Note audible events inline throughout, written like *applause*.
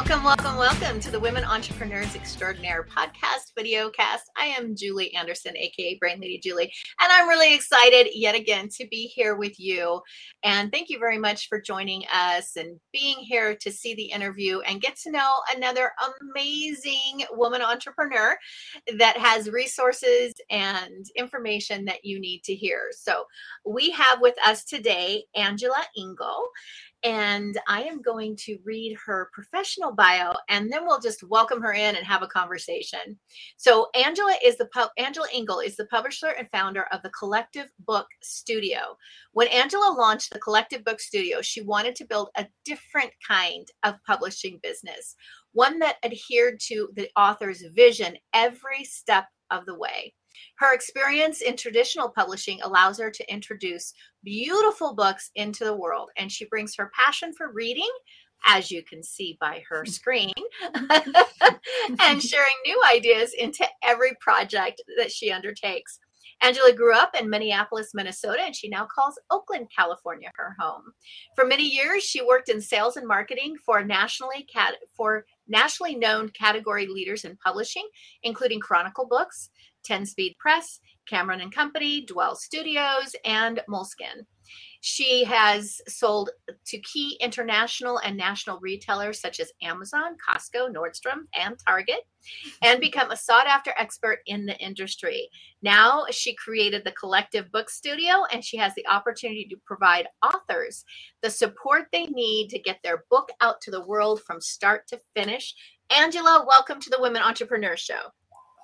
Welcome, welcome, welcome to the Women Entrepreneurs Extraordinaire podcast video cast. I am Julie Anderson, aka Brain Lady Julie, and I'm really excited yet again to be here with you. And thank you very much for joining us and being here to see the interview and get to know another amazing woman entrepreneur that has resources and information that you need to hear. So, we have with us today Angela Engel and I am going to read her professional bio and then we'll just welcome her in and have a conversation. So Angela is the Angela Engel is the publisher and founder of the Collective Book Studio. When Angela launched the Collective Book Studio, she wanted to build a different kind of publishing business, one that adhered to the author's vision every step of the way. Her experience in traditional publishing allows her to introduce beautiful books into the world, and she brings her passion for reading, as you can see by her *laughs* screen, *laughs* and sharing new ideas into every project that she undertakes. Angela grew up in Minneapolis, Minnesota, and she now calls Oakland, California her home. For many years, she worked in sales and marketing for nationally cat- for nationally known category leaders in publishing, including Chronicle Books, 10 Speed Press, Cameron and Company, Dwell Studios, and Moleskine. She has sold to key international and national retailers such as Amazon, Costco, Nordstrom, and Target, and *laughs* become a sought after expert in the industry. Now she created the Collective Book Studio, and she has the opportunity to provide authors the support they need to get their book out to the world from start to finish. Angela, welcome to the Women Entrepreneur Show.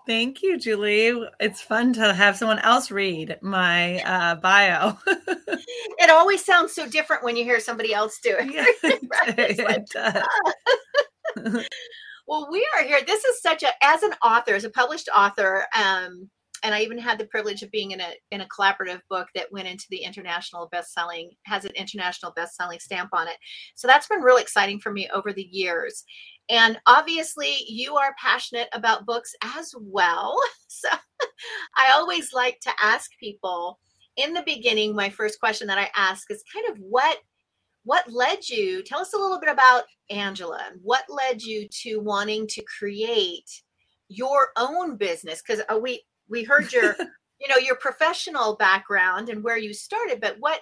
Thank you, Julie. It's fun to have someone else read my uh, bio. *laughs* it always sounds so different when you hear somebody else do it. Yeah, *laughs* *laughs* it well, we are here. This is such a as an author, as a published author, um, and I even had the privilege of being in a in a collaborative book that went into the international best-selling has an international best-selling stamp on it. So that's been really exciting for me over the years. And obviously, you are passionate about books as well. *laughs* So *laughs* I always like to ask people in the beginning, my first question that I ask is kind of what what led you tell us a little bit about angela what led you to wanting to create your own business because uh, we we heard your *laughs* you know your professional background and where you started but what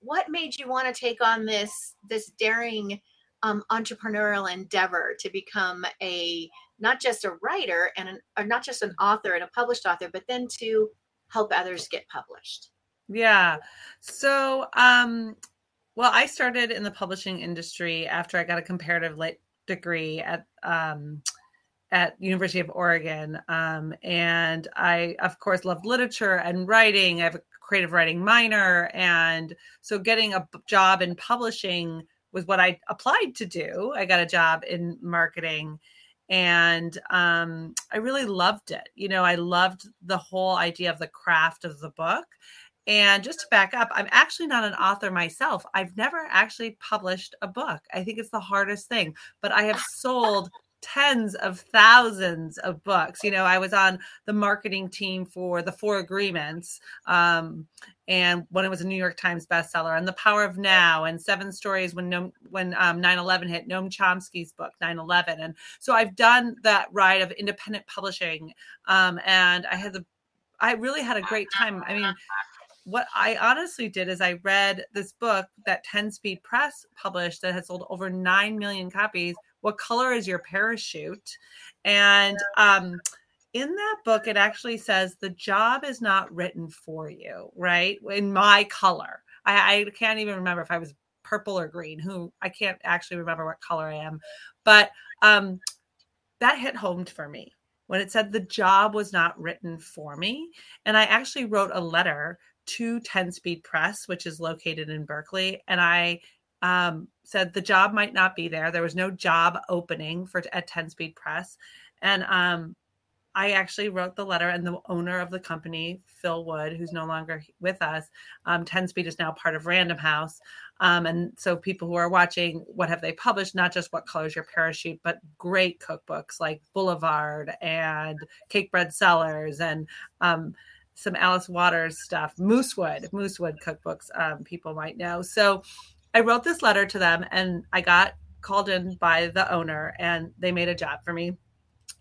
what made you want to take on this this daring um, entrepreneurial endeavor to become a not just a writer and an, or not just an author and a published author, but then to help others get published. Yeah. So, um, well, I started in the publishing industry after I got a comparative lit degree at um, at University of Oregon, um, and I, of course, loved literature and writing. I have a creative writing minor, and so getting a job in publishing was what I applied to do. I got a job in marketing and um, I really loved it. You know, I loved the whole idea of the craft of the book. And just to back up, I'm actually not an author myself. I've never actually published a book. I think it's the hardest thing, but I have *laughs* sold tens of thousands of books. You know, I was on the marketing team for the Four Agreements, um, and when it was a New York Times bestseller, and The Power of Now, and Seven Stories when when um, 9/11 hit, Noam Chomsky's book 9/11, and so I've done that ride of independent publishing, um, and I had the, I really had a great time. I mean. What I honestly did is I read this book that 10 Speed Press published that had sold over 9 million copies what color is your parachute? And um in that book it actually says the job is not written for you right? In my color. I, I can't even remember if i was purple or green. Who i can't actually remember what color i am. But um that hit home for me when it said the job was not written for me. And i actually wrote a letter to 10 speed press which is located in berkeley. And i um, said the job might not be there. There was no job opening for at 10 Speed Press. And um, I actually wrote the letter, and the owner of the company, Phil Wood, who's no longer with us, um, 10 Speed is now part of Random House. Um, and so, people who are watching, what have they published? Not just What Colors Your Parachute, but great cookbooks like Boulevard and Cakebread Cellars and um, some Alice Waters stuff, Moosewood, Moosewood cookbooks, um, people might know. So, I wrote this letter to them and I got called in by the owner and they made a job for me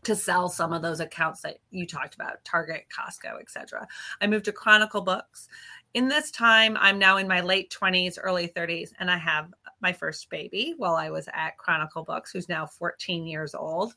to sell some of those accounts that you talked about target costco etc i moved to chronicle books. In this time i'm now in my late 20s early 30s and i have my first baby while i was at chronicle books who's now 14 years old.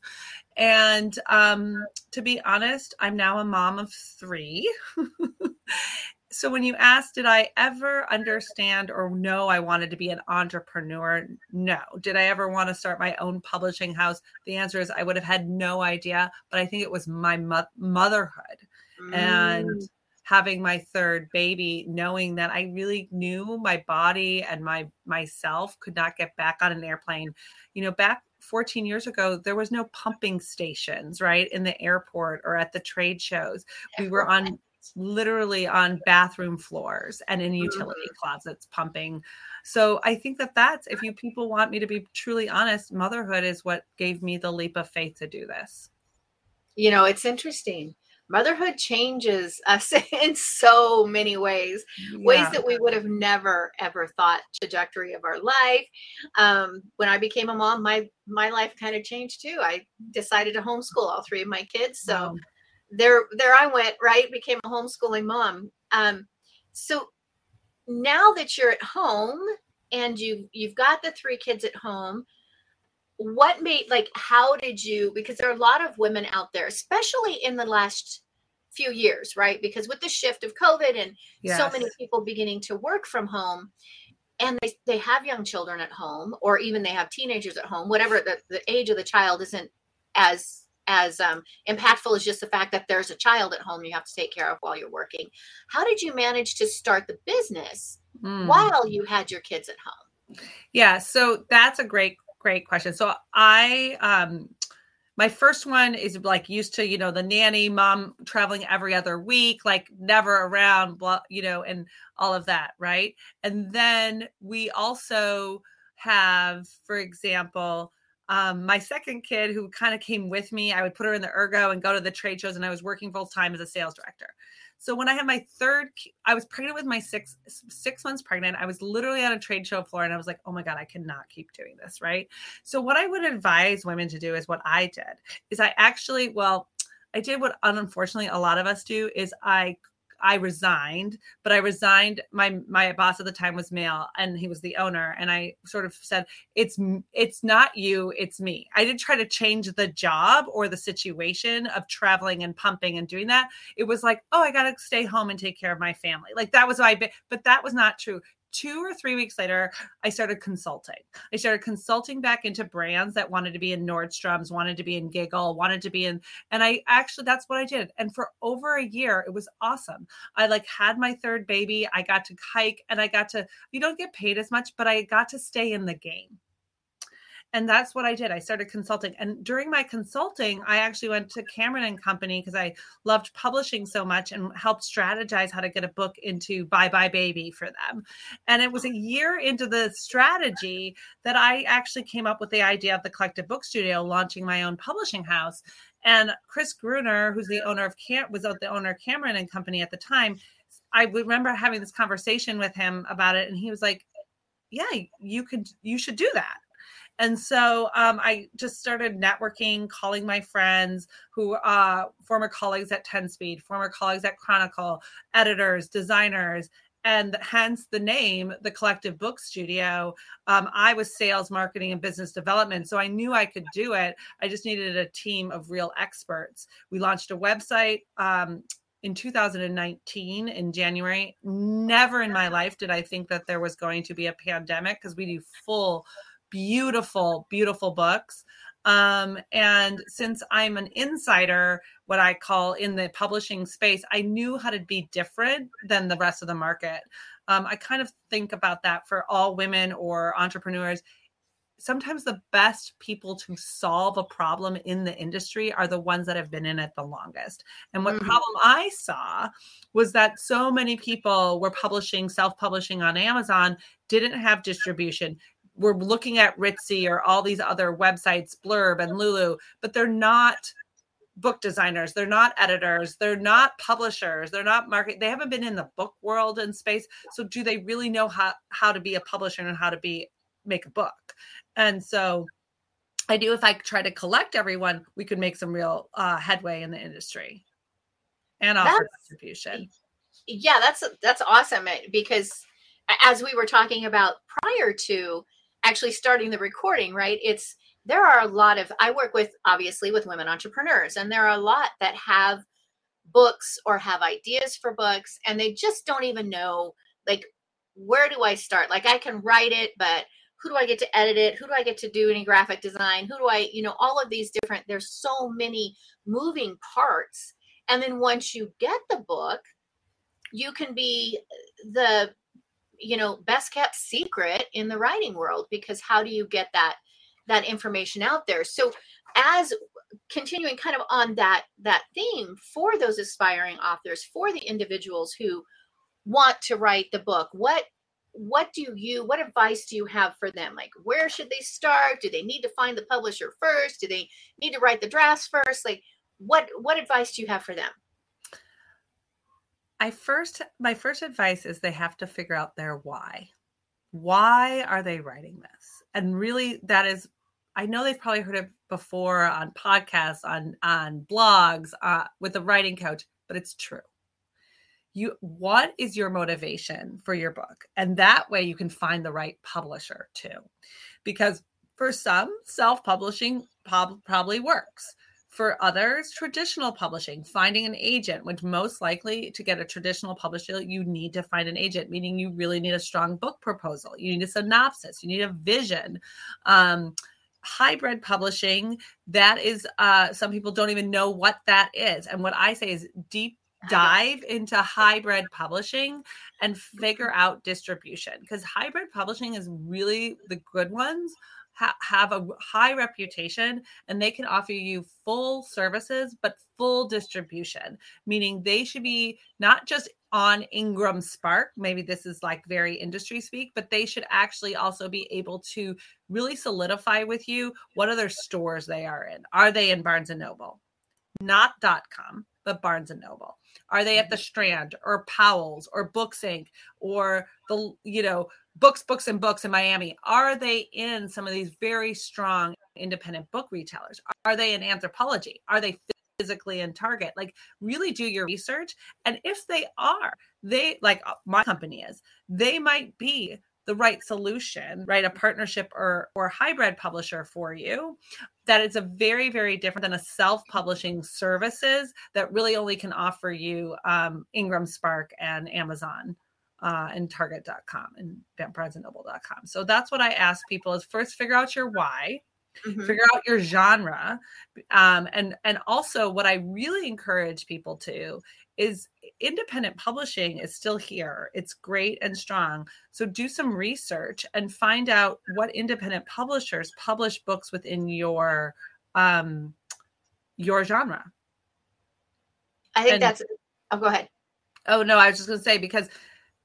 And um, to be honest i'm now a mom of three *laughs* so when you asked did i ever understand or know i wanted to be an entrepreneur? No. Did i ever want to start my own publishing house? The answer is i would have had no idea but i think it was my mo- motherhood mm. and having my third baby knowing that i really knew my body and my myself could not get back on an airplane. You know back 14 years ago there was no pumping stations right in the airport or at the trade shows. We were on literally on bathroom floors and in utility mm-hmm. closets pumping. So i think that that's if you people want me to be truly honest motherhood is what gave me the leap of faith to do this. You know it's interesting. Motherhood changes us *laughs* in so many ways yeah. ways that we would have never ever thought trajectory of our life. Um, when i became a mom my my life kind of changed too. I decided to homeschool all three of my kids so wow there there I went, right? Became a homeschooling mom. Um, so now that you're at home and you you've got the three kids at home, what made like how did you because there are a lot of women out there, especially in the last few years, right? Because with the shift of COVID and yes. so many people beginning to work from home, and they, they have young children at home or even they have teenagers at home whatever the, the age of the child isn't as as um, impactful as just the fact that there's a child at home you have to take care of while you're working. How did you manage to start the business mm. while you had your kids at home? Yeah, so that's a great, great question. So I, um, my first one is like used to, you know, the nanny mom traveling every other week, like never around, blah, you know, and all of that, right? And then we also have, for example, um, my second kid, who kind of came with me, I would put her in the ergo and go to the trade shows, and I was working full time as a sales director. So when I had my third, I was pregnant with my six six months pregnant. I was literally on a trade show floor, and I was like, "Oh my god, I cannot keep doing this." Right. So what I would advise women to do is what I did is I actually, well, I did what unfortunately a lot of us do is I I resigned, but I resigned. My my boss at the time was male, and he was the owner. And I sort of said, "It's it's not you, it's me." I didn't try to change the job or the situation of traveling and pumping and doing that. It was like, "Oh, I got to stay home and take care of my family." Like that was my. But that was not true two or three weeks later, I started consulting. I started consulting back into brands that wanted to be in Nordstrom's, wanted to be in Giggle, wanted to be in, and I actually, that's what I did. And for over a year, it was awesome. I like had my third baby. I got to hike and I got to, you don't get paid as much, but I got to stay in the game. And that's what I did. I started consulting. And during my consulting, I actually went to Cameron and Company because I loved publishing so much and helped strategize how to get a book into Buy Buy Baby for them. And it was a year into the strategy that I actually came up with the idea of the Collective Book Studio launching my own publishing house. And Chris Gruner, who's the owner of Cam, was the owner of Cameron and Company at the time. I remember having this conversation with him about it, and he was like, "Yeah, you could, you should do that." And so um, I just started networking, calling my friends who uh, former colleagues at 10 Speed, former colleagues at Chronicle, editors, designers, and hence the name, the Collective Book Studio. Um, I was sales, marketing, and business development, so I knew I could do it. I just needed a team of real experts. We launched a website. Um, in 2019 in January. Never in my life did I think that there was going to be a pandemic because we do full beautiful, beautiful books. Um, and since I'm an insider, what I call in the publishing space, I knew how to be different than the rest of the market. Um, I kind of think about that for all women or entrepreneurs. Sometimes the best people to solve a problem in the industry are the ones that have been in it the longest. And what mm-hmm. problem I saw was that so many people were publishing, self publishing on Amazon, didn't have distribution, we're looking at Ritzy or all these other websites, Blurb and Lulu, but they're not book designers, they're not editors, they're not publishers, they're not market, they haven't been in the book world and space. So do they really know how how to be a publisher and how to be make a book. And so I do if I try to collect everyone, we could make some real uh, headway in the industry and offer that's, distribution. Yeah, that's that's awesome eh, because as we were talking about prior to actually starting the recording, right? It's there are a lot of I work with obviously with women entrepreneurs and there are a lot that have books or have ideas for books and they just don't even know like where do I start? Like I can write it, but who do I get to edit it? Who do I get to do any graphic design? Who do I, you know, all of these different, there's so many moving parts. And then once you get the book, you can be the, you know, best kept secret in the writing world because how do you get that that information out there? So as continuing kind of on that that theme for those aspiring authors, for the individuals who want to write the book, what what do you what advice do you have for them? Like where should they start? Do they need to find the publisher first? Do they need to write the drafts first? Like what what advice do you have for them i first my first advice is they have to figure out their why. Why are they writing this? And really that is i know they've probably heard it before on podcasts on on blogs uh, with a writing coach but it's true. You what is your motivation for your book? And that way you can find the right publisher too. Because for some self-publishing prob- probably works for others traditional publishing finding an agent which most likely to get a traditional publisher you need to find an agent meaning you really need a strong book proposal. You need a synopsis. You need a vision. Um, hybrid publishing that is uh, some people don't even know what that is. And what i say is deep dive into hybrid publishing and figure out distribution because hybrid publishing is really the good ones ha- have a high reputation and they can offer you full services but full distribution meaning they should be not just on ingram spark maybe this is like very industry speak but they should actually also be able to really solidify with you what other stores they are in. Are they in barnes and noble? Not dot com but barnes and noble. Are they at the mm-hmm. Strand or Powell's or Books Inc. or the, you know, Books, Books, and Books in Miami? Are they in some of these very strong independent book retailers? Are they in Anthropologie? Are they physically in Target? Like, really do your research. And if they are, they, like uh, my company is, they might be the right solution, right? A partnership or or hybrid publisher for you. That it's a very, very different than a self-publishing services that really only can offer you um, Ingram Spark and Amazon uh, and Target.com and BarnesandNoble.com. So that's what I ask people: is first figure out your why. Mm-hmm. figure out your genre um, and and also what i really encourage people to is independent publishing is still here. It's great and strong. So do some research and find out what independent publishers publish books within your um your genre. I think and, that's oh go ahead. Oh no, I was just going to say because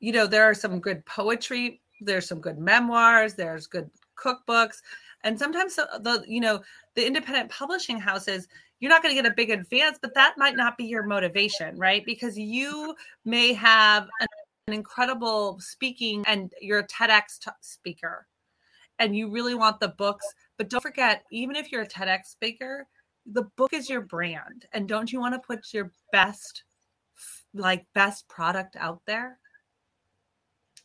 you know there are some good poetry, there's some good memoirs, there's good cookbooks and sometimes the, you know the independent publishing houses you're not going to get a big advance, but that might not be your motivation, right? Because you may have an, an incredible speaking and you're a TEDx t- speaker and you really want the books. But don't forget, even if you're a TEDx speaker, the book is your brand. And don't you want to put your best, like, best product out there?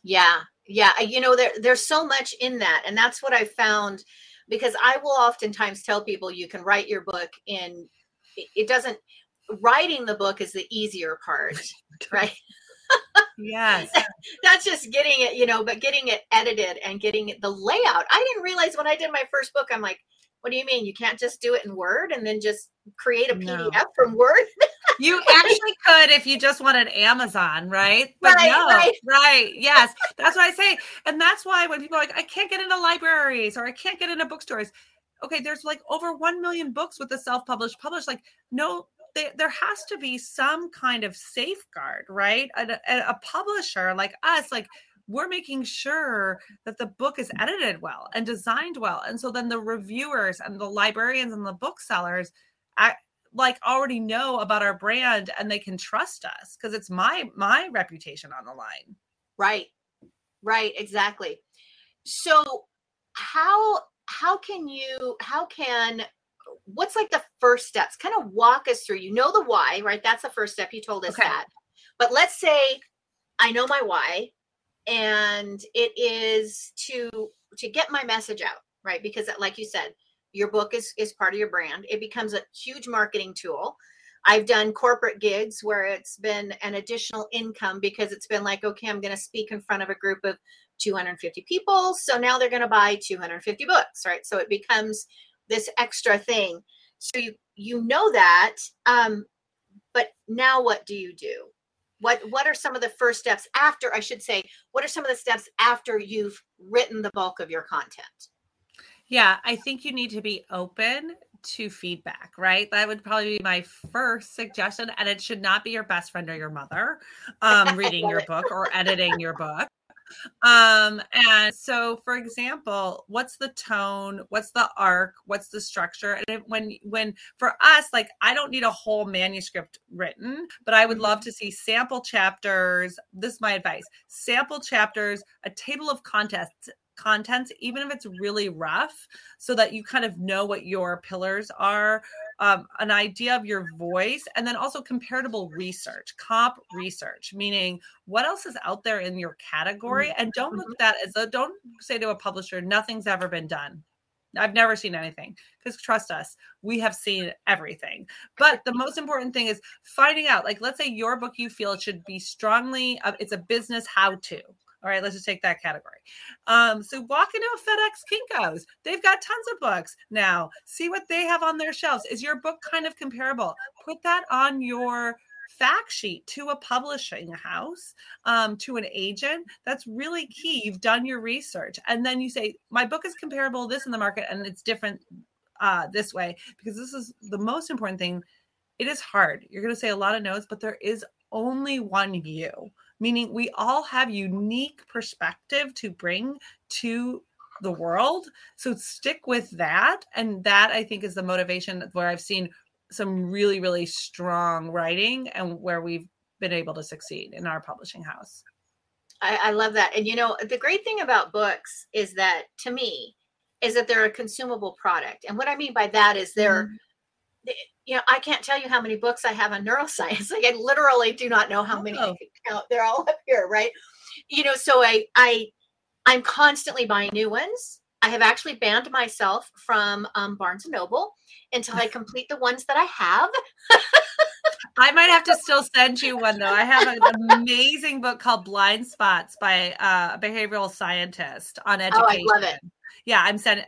Yeah. Yeah. You know, there, there's so much in that. And that's what I found because I will oftentimes tell people you can write your book in it doesn't writing the book is the easier part, *laughs* right? yes. *laughs* That's just getting it, you know, but getting it edited and getting it, the layout. I didn't realize when I did my first book, I'm like, what do you mean? You can't just do it in Word and then just create a PDF no. from Word? *laughs* you actually could if you just wanted Amazon, right? But right, no, right. right. Yes. That's what I say. And that's why when people are like, I can't get into libraries or I can't get into bookstores. Okay, there's like over 1 million books with the self published. Like, no, they, there has to be some kind of safeguard, right? A, a publisher like us, like, we're making sure that the book is edited well and designed well. And so then the reviewers and the librarians and the booksellers like already know about our brand and they can trust us because it's my my reputation on the line. Right. Right exactly. So how how can you how can what's like the first steps? Kind of walk us through you know the why right? That's the first step you told us Okay. that. But let's say i know my why and it is to to get my message out right? Because like you said your book is is part of your brand. It becomes a huge marketing tool. I've done corporate gigs where it's been an additional income because it's been like okay i'm going to speak in front of a group of 250 people so now they're going to buy 250 books right? So it becomes this extra thing. So you you know that um but now what do you do what what are some of the first steps after i should say what are some of the steps after you've written the bulk of your content Yeah, I think you need to be open to feedback, right? That would probably be my first suggestion. And it should not be your best friend or your mother um, *laughs* reading your book or editing your book. Um, and so for example, what's the tone? What's the arc? What's the structure? And when when for us, like I don't need a whole manuscript written, but I would love to see sample chapters. This is my advice. Sample chapters, a table of contents contents even if it's really rough so that you kind of know what your pillars are um, an idea of your voice and then also comparable research comp research meaning what else is out there in your category and don't look at that as a don't say to a publisher nothing's ever been done I've never seen anything because trust us, we have seen everything. But the most important thing is finding out. Like, let's say your book you feel it should be strongly, uh, it's a business how to. All right, let's just take that category. Um, so walk into a FedEx Kinkos. They've got tons of books now. See what they have on their shelves. Is your book kind of comparable? Put that on your fact sheet to a publishing house, um, to an agent. That's really key. You've done your research. And then you say, my book is comparable to this in the market and it's different uh, this way, because this is the most important thing. It is hard. You're going to say a lot of no's, but there is only one you, meaning we all have unique perspective to bring to the world. So stick with that. And that I think is the motivation where I've seen some really, really strong writing and where we've been able to succeed in our publishing house. I, I love that and you know the great thing about books is that to me is that they're a consumable product and what i mean by that is they're mm-hmm. You know i can't tell you how many books i have on neuroscience *laughs* like i literally do not know how many i Oh. count they're all up here right you know so i i i'm constantly buying new ones i have actually banned myself from um, barnes and noble until i *laughs* complete the ones that i have I might have to still send you one though. I have an amazing book called Blind Spots by uh, a behavioral scientist on education. Oh. I love it. Yeah, I'm sending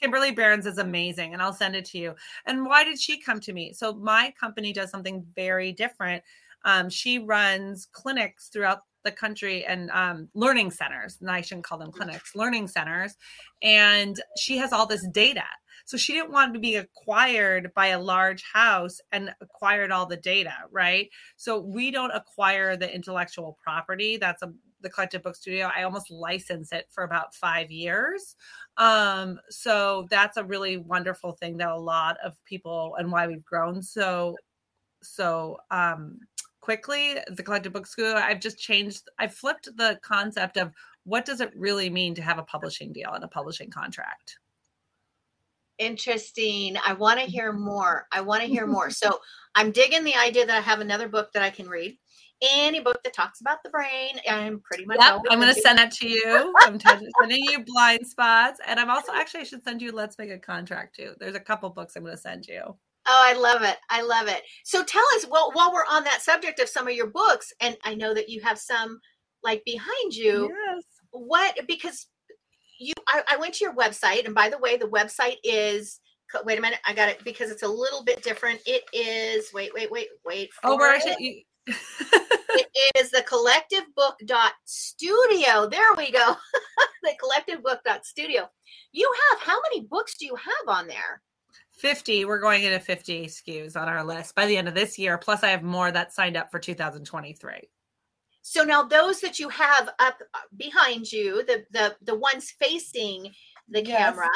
Kimberly Barons is amazing and I'll send it to you. And why did she come to me? So my company does something very different. Um, she runs clinics throughout the country and um, learning centers. And I shouldn't call them clinics, learning centers. And she has all this data. So she didn't want to be acquired by a large house and acquired all the data, right? So we don't acquire the intellectual property. That's a the collective book studio. I almost license it for about five years. Um, so that's a really wonderful thing that a lot of people and why we've grown so so um quickly the collective book studio i've just changed i flipped the concept of what does it really mean to have a publishing deal and a publishing contract Interesting. I want to hear *laughs* more. I want to hear more. So I'm digging the idea that I have another book that I can read. Any book that talks about the brain. I'm pretty much. Yep, I'm going to send that to you. I'm sending you blind spots, and I'm also *laughs* actually I should send you Let's Make a Contract too. There's a couple books I'm going to send you. Oh, I love it. I love it. So tell us, well, while we're on that subject of some of your books, and I know that you have some like behind you, Yes. what, because you, I, I went to your website, and by the way, the website is, wait a minute, I got it because it's a little bit different. It is, wait, wait, wait, wait. Oh, where I it. should. You, it is the collective book dot studio there we go *laughs* the collective book dot studio you have how many books do you have on there 50 we're going into 50 skus on our list by the end of this year plus i have more that signed up for 2023 so now those that you have up behind you the the the ones facing the Yes. camera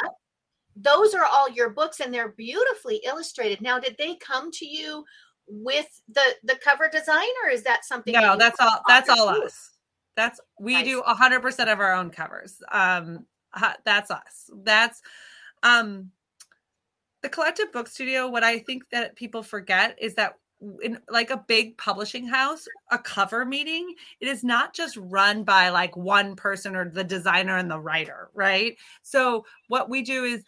those are all your books and they're beautifully illustrated now did they come to you with the the cover design or is that something no you that's all that's all us that's we Nice. do 100% of our own covers um that's us. That's um the collective book studio what i think that people forget is that in like a big publishing house a cover meeting it is not just run by like one person or the designer and the writer right so what we do is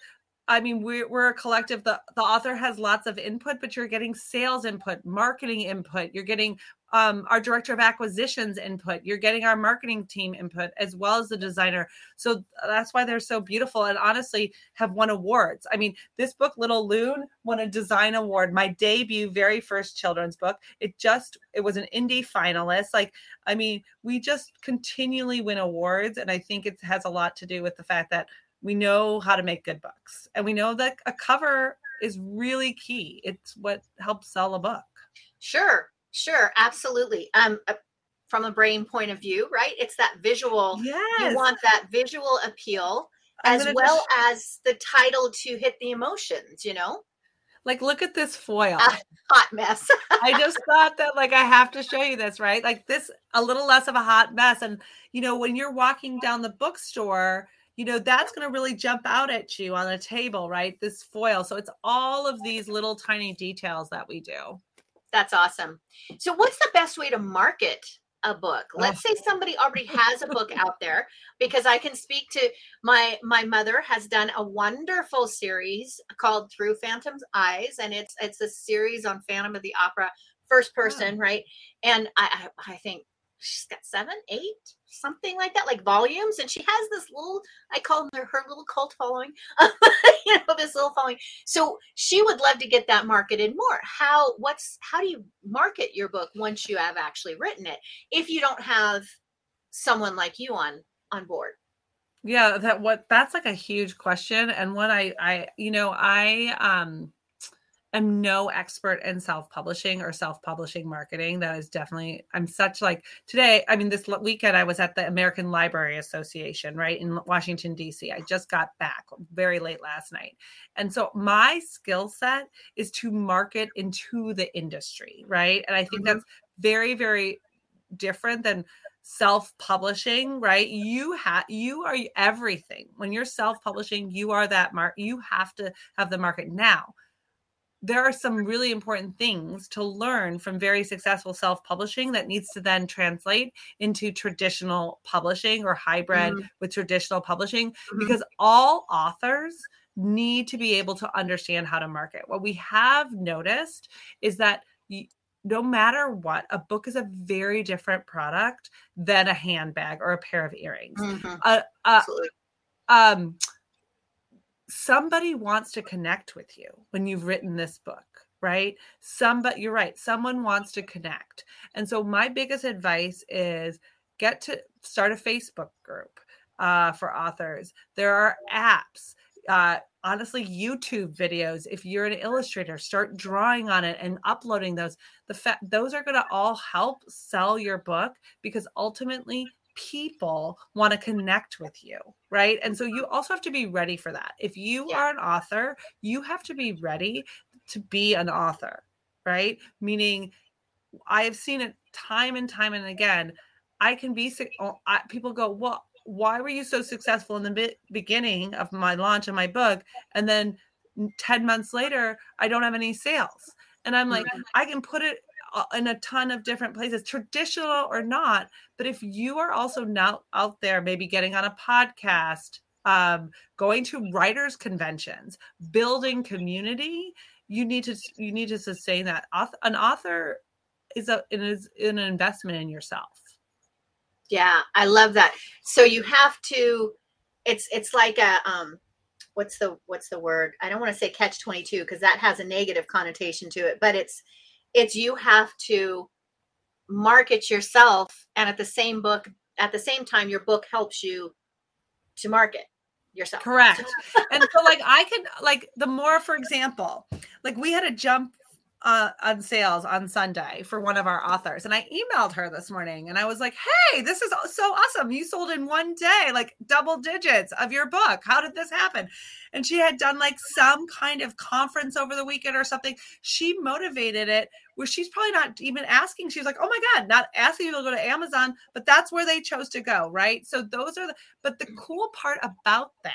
I mean, we're, we're a collective. The, the author has lots of input, but you're getting sales input, marketing input. You're getting um, our director of acquisitions input. You're getting our marketing team input as well as the designer. So that's why they're so beautiful and honestly have won awards. I mean, this book, Little Loon, won a design award. My debut, very first children's book. It just, it was an indie finalist. Like, I mean, we just continually win awards. And I think it has a lot to do with the fact that we know how to make good books and we know that a cover is really key. It's what helps sell a book. Sure sure absolutely. Um uh, from a brain point of view right? It's that visual yes. you want that visual appeal as well just... as the title to hit the emotions you know? Like look at this foil. Uh, hot mess. *laughs* I just thought that like i have to show you this right? Like this a little less of a hot mess and you know when you're walking down the bookstore you know that's going to really jump out at you on a table right this foil so it's all of these little tiny details that we do. That's awesome. So what's the best way to market a book? Let's say somebody already has a book out there because i can speak to my my mother has done a wonderful series called through phantom's eyes and it's it's a series on phantom of the opera first person right? And i i think she's got seven, eight, something like that, like volumes. And she has this little, I call her her little cult following, *laughs* you know, this little following. So she would love to get that marketed more. How, what's, how do you market your book once you have actually written it? If you don't have someone like you on, on board? Yeah, that what that's like a huge question. And when I, I, you know, I, um, am no expert in self-publishing or self-publishing marketing. That is definitely i'm such like today i mean this weekend i was at the american library association right in washington d.c i just got back very late last night. And so my skill set is to market into the industry right? And i think mm-hmm. that's very very different than self-publishing right? You have you are everything. When you're self-publishing you are that mark you have to have the market now there are some really important things to learn from very successful self-publishing that needs to then translate into traditional publishing or hybrid mm-hmm. with traditional publishing mm-hmm. because all authors need to be able to understand how to market. What we have noticed is that no matter what, a book is a very different product than a handbag or a pair of earrings. Mm-hmm. Uh, uh, um, somebody wants to connect with you when you've written this book right? Somebody you're right someone wants to connect. And so my biggest advice is get to start a facebook group uh, for authors. There are apps uh, honestly youtube videos if you're an illustrator start drawing on it and uploading those. The fa- those are going to all help sell your book because ultimately people want to connect with you, right? And so mm-hmm. you also have to be ready for that. If you yeah. are an author, you have to be ready to be an author, right? Meaning, I have seen it time and time and again. I can be oh, people go, well, why were you so successful in the beginning of my launch of my book, and then 10 months later, I don't have any sales? And I'm like, I can put it in a ton of different places, traditional or not. But if you are also now out there, maybe getting on a podcast, um, going to writers' conventions, building community, you need to you need to sustain that. An author is a is an investment in yourself. Yeah, I love that. So you have to. It's it's like a um what's the what's the word i don't want to say catch 22 because that has a negative connotation to it but it's it's you have to market yourself and at the same book at the same time your book helps you to market yourself. Correct. And so like i could like the more for example like we had a jump uh, on sales on Sunday for one of our authors. And I emailed her this morning and I was like, hey, this is so awesome. You sold in one day, like double digits of your book. How did this happen? And she had done like some kind of conference over the weekend or something. She motivated it where she's probably not even asking. She's like, oh my God, not asking you to go to Amazon, but that's where they chose to go. Right. So those are the, but the cool part about that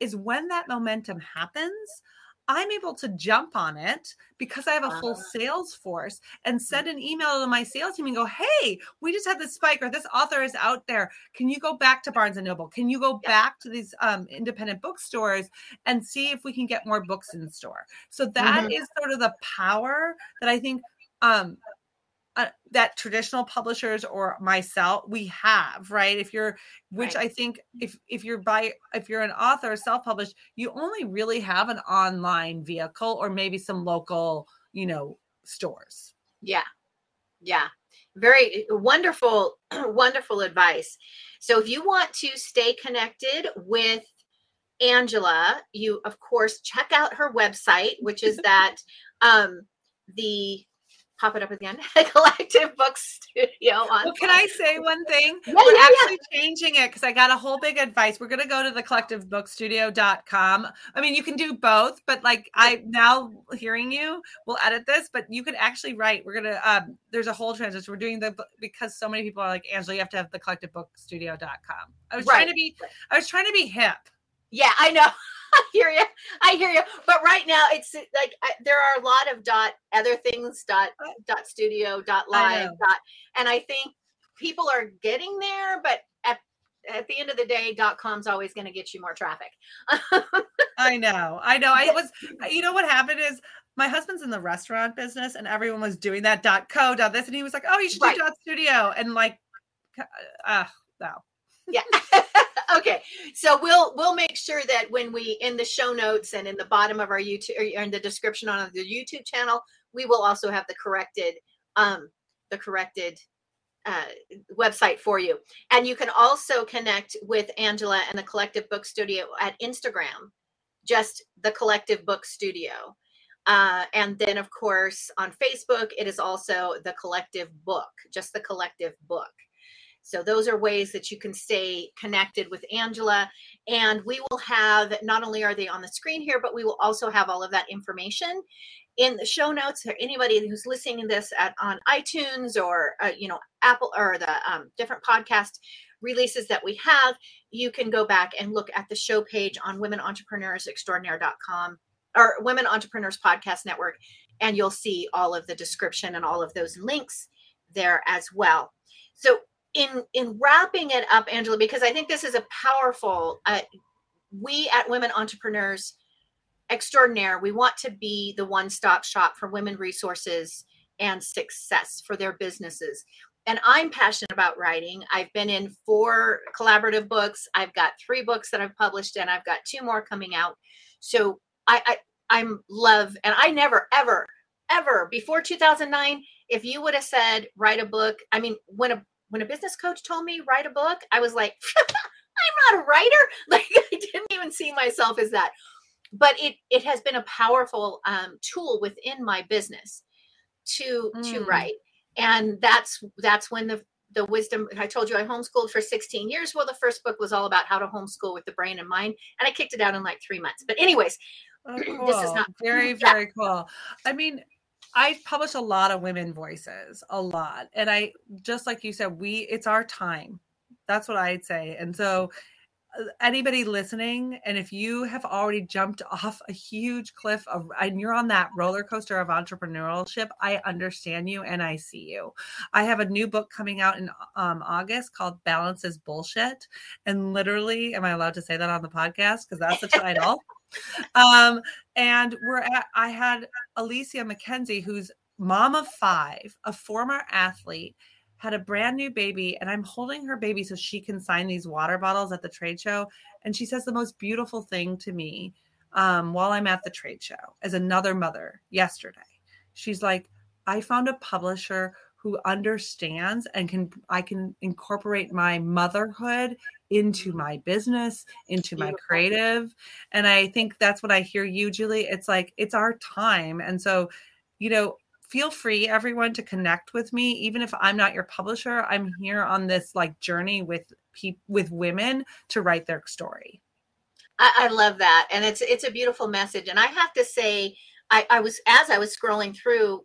is when that momentum happens, I'm able to jump on it because I have a full uh-huh. sales force and mm. send an email to my sales team and go, Hey, we just had this spike or this author is out there. Can you go back to Barnes and Noble? Can you go yeah. back to these um, independent bookstores and see if we can get more books in store? So that mm-hmm. is sort of the power that I think um, uh, that traditional publishers or myself we have right? If you're which right. i think if if you're by if you're an author self-published you only really have an online vehicle or maybe some local you know stores. Yeah. Yeah. Very wonderful *clears throat* wonderful advice. So if you want to stay connected with angela you of course check out her website which is *laughs* that um the pop it up again. The end *laughs* collective Book Studio. On well, can I say one thing? Yeah, We're yeah, actually yeah. changing it because I got a whole big advice. We're going to go to the collectivebookstudio.com. I mean, you can do both, but like I now hearing you, we'll edit this, but you can actually write. We're going to, um, there's a whole transition. We're doing the, because so many people are like, Angela, you have to have the collectivebookstudio.com. I was right. trying to be, I was trying to be hip. Yeah, I know. *laughs* I hear you. I hear you. But right now, it's like I, there are a lot of dot other things dot dot studio dot live dot, and I think people are getting there, but at at the end of the day, dot com's always going to get you more traffic. *laughs* I know. I know. I was. You know what happened is my husband's in the restaurant business, and everyone was doing that dot co dot this, and he was like, "Oh, you should right. do dot studio," and like, uh, no. Yeah. *laughs* okay so we'll we'll make sure that when we in the show notes and in the bottom of our youtube or in the description on the youtube channel we will also have the corrected um the corrected uh, website for you. And you can also connect with angela and the collective book studio at instagram just the collective book studio. Uh, and then of course on facebook it is also the collective book just the collective book so those are ways that you can stay connected with Angela. And we will have, not only are they on the screen here, but we will also have all of that information in the show notes for anybody who's listening to this at on iTunes or, uh, you know, Apple or the um, different podcast releases that we have, you can go back and look at the show page on womenentrepreneursextraordinaire.com or Women Entrepreneurs Podcast Network, and you'll see all of the description and all of those links there as well. So in in wrapping it up angela because i think this is a powerful uh, we at women entrepreneurs extraordinaire. We want to be the one-stop shop for women resources and success for their businesses. And i'm passionate about writing. I've been in four collaborative books. I've got three books that i've published and i've got two more coming out. So i, I i'm love and i never ever ever before 2009 if you would have said write a book i mean when a when a business coach told me write a book, I was like, *laughs* I'm not a writer. *laughs* Like I didn't even see myself as that. But it it has been a powerful um, tool within my business to mm. to write, and that's that's when the the wisdom I told you I homeschooled for 16 years. Well, the first book was all about how to homeschool with the brain and mind, and I kicked it out in like three months. But anyways, oh, cool. *clears throat* this is not very *laughs* very cool. I mean, I publish a lot of women voices, a lot. And I just like you said, we it's our time. That's what I'd say. And so uh, anybody listening and if you have already jumped *laughs* off a huge cliff of and you're on that roller coaster of entrepreneurship i understand you and i see you i have a new book coming out in um, august called balance is bullshit and literally am i allowed to say that on the podcast because that's the title *laughs* um, and we're at, I had Alicia McKenzie, who's mom of five, a former athlete, had a brand new baby, and I'm holding her baby so she can sign these water bottles at the trade show. And she says the most beautiful thing to me um, while I'm at the trade show as another mother yesterday. She's like, I found a publisher who understands and can I can incorporate my motherhood into mm-hmm. my business, into my creative. And I think that's what I hear you, Julie. It's like it's our time. And so you know, feel free everyone to connect with me even if i'm not your publisher i'm here on this like journey with people with women to write their story I, I, love that and it's it's a beautiful message and i have to say I, I was as i was scrolling through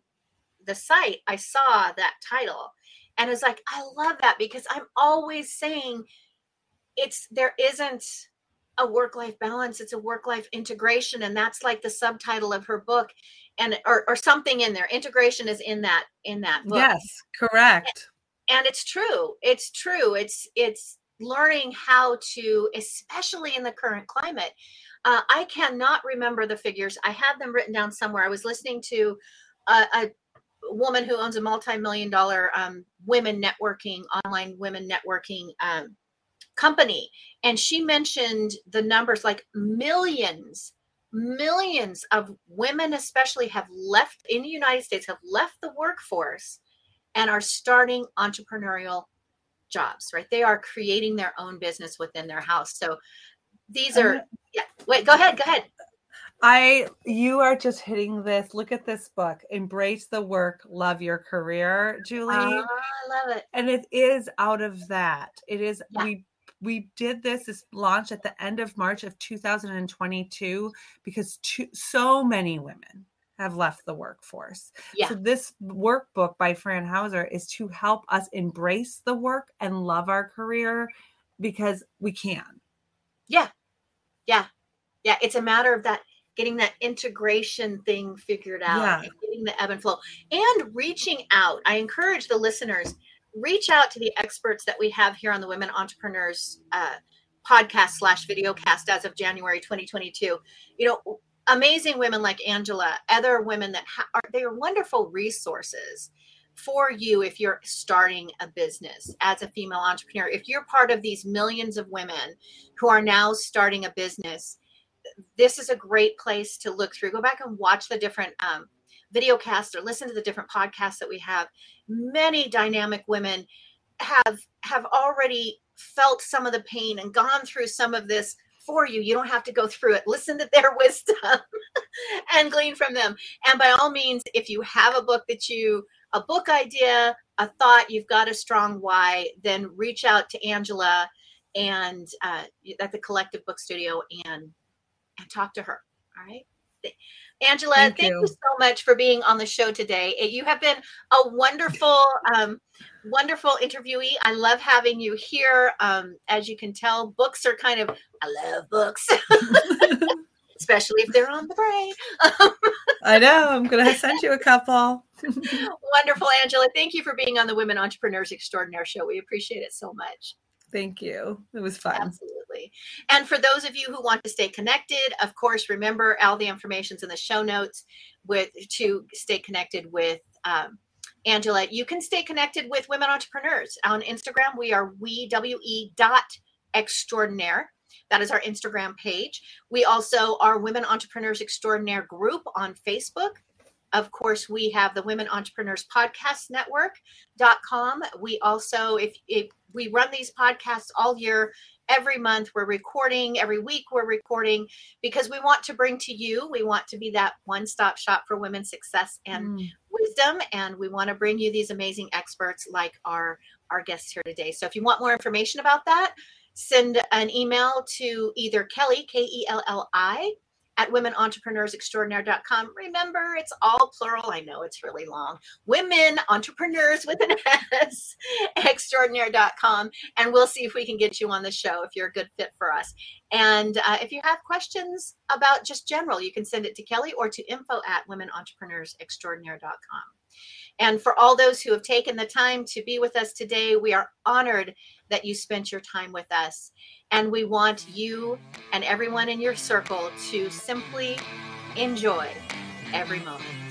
the site i saw that title. And it's like i love that because i'm always saying it's there isn't a work life balance it's a work life integration. And that's like the subtitle of her book and or, or something in there. Integration is in that in that book. Yes correct. And, and it's true it's true. It's it's learning how to especially in the current climate uh, i cannot remember the figures. I have them written down somewhere. I was listening to a, a woman who owns a multi-million dollar um, women networking online women networking um, company. And she mentioned the numbers like millions millions of women especially have left in the united states have left the workforce and are starting entrepreneurial jobs right? They are creating their own business within their house. So these are yeah wait go ahead go ahead I you are just hitting this. Look at this book. Embrace the work, love your career, ah, Julie. Oh, I love it. And it is out of that. It is yeah. we we did this this launched at the end of March of 2022 because so many women have left the workforce. Yeah. So this workbook by Fran Hauser is to help us embrace the work and love our career because we can. Yeah. Yeah. Yeah, it's a matter of that getting that integration thing figured out yeah. and getting the ebb and flow and reaching out. I encourage the listeners reach out to the experts that we have here on the Women Entrepreneurs uh, podcast slash video cast as of January 2022. You know, amazing women like Angela, other women that ha- are they are wonderful resources for you if you're starting a business as a female entrepreneur. If you're part of these millions of women who are now starting a business, this is a great place to look through. Go back and watch the different um, video casts or listen to the different podcasts that we have. Many dynamic women have have already felt some of the pain and gone through some of this for you. You don't have to go through it. Listen to their *laughs* wisdom and glean from them. And by all means if you have a book that you a book idea a thought you've got a strong why then reach out to angela and uh, at the collective book studio and and talk to her all right Angela, thank, thank you. you. so much for being on the show today. You have been a wonderful, *laughs* um, wonderful interviewee. I love having you here. Um, as you can tell, books are kind of, I love books, *laughs* especially if they're on the brain. I know. I'm going to send you a couple. *laughs* wonderful, Angela. Thank you for being on the Women Entrepreneurs Extraordinaire show. We appreciate it so much. Thank you. It was fun. Absolutely. And for those of you who want to stay connected, of course, remember all the information's in the show notes with to stay connected with um, Angela. You can stay connected with women entrepreneurs on Instagram. We are we w e dot extraordinaire. That is our Instagram page. We also are Women Entrepreneurs Extraordinaire group on Facebook. Of course, we have the Women Entrepreneurs Podcast Network.com. We also, if, if we run these podcasts all year, every month we're recording, every week we're recording because we want to bring to you, we want to be that one stop shop for women's success and mm. wisdom. And we want to bring you these amazing experts like our, our guests here today. So if you want more information about that, send an email to either Kelli, K E L L I, at womenentrepreneursextraordinaire.com. Remember, it's all plural. I know it's really long. Women entrepreneurs with an S, *laughs* extraordinaire.com. And we'll see if we can get you on the show if you're a good fit for us. And uh, if you have questions about just general, you can send it to Kelli or to info at womenentrepreneursextraordinaire.com. And for all those who have taken the time to be with us today, we are honored that you spent your time with us. And we want you and everyone in your circle to simply enjoy every moment.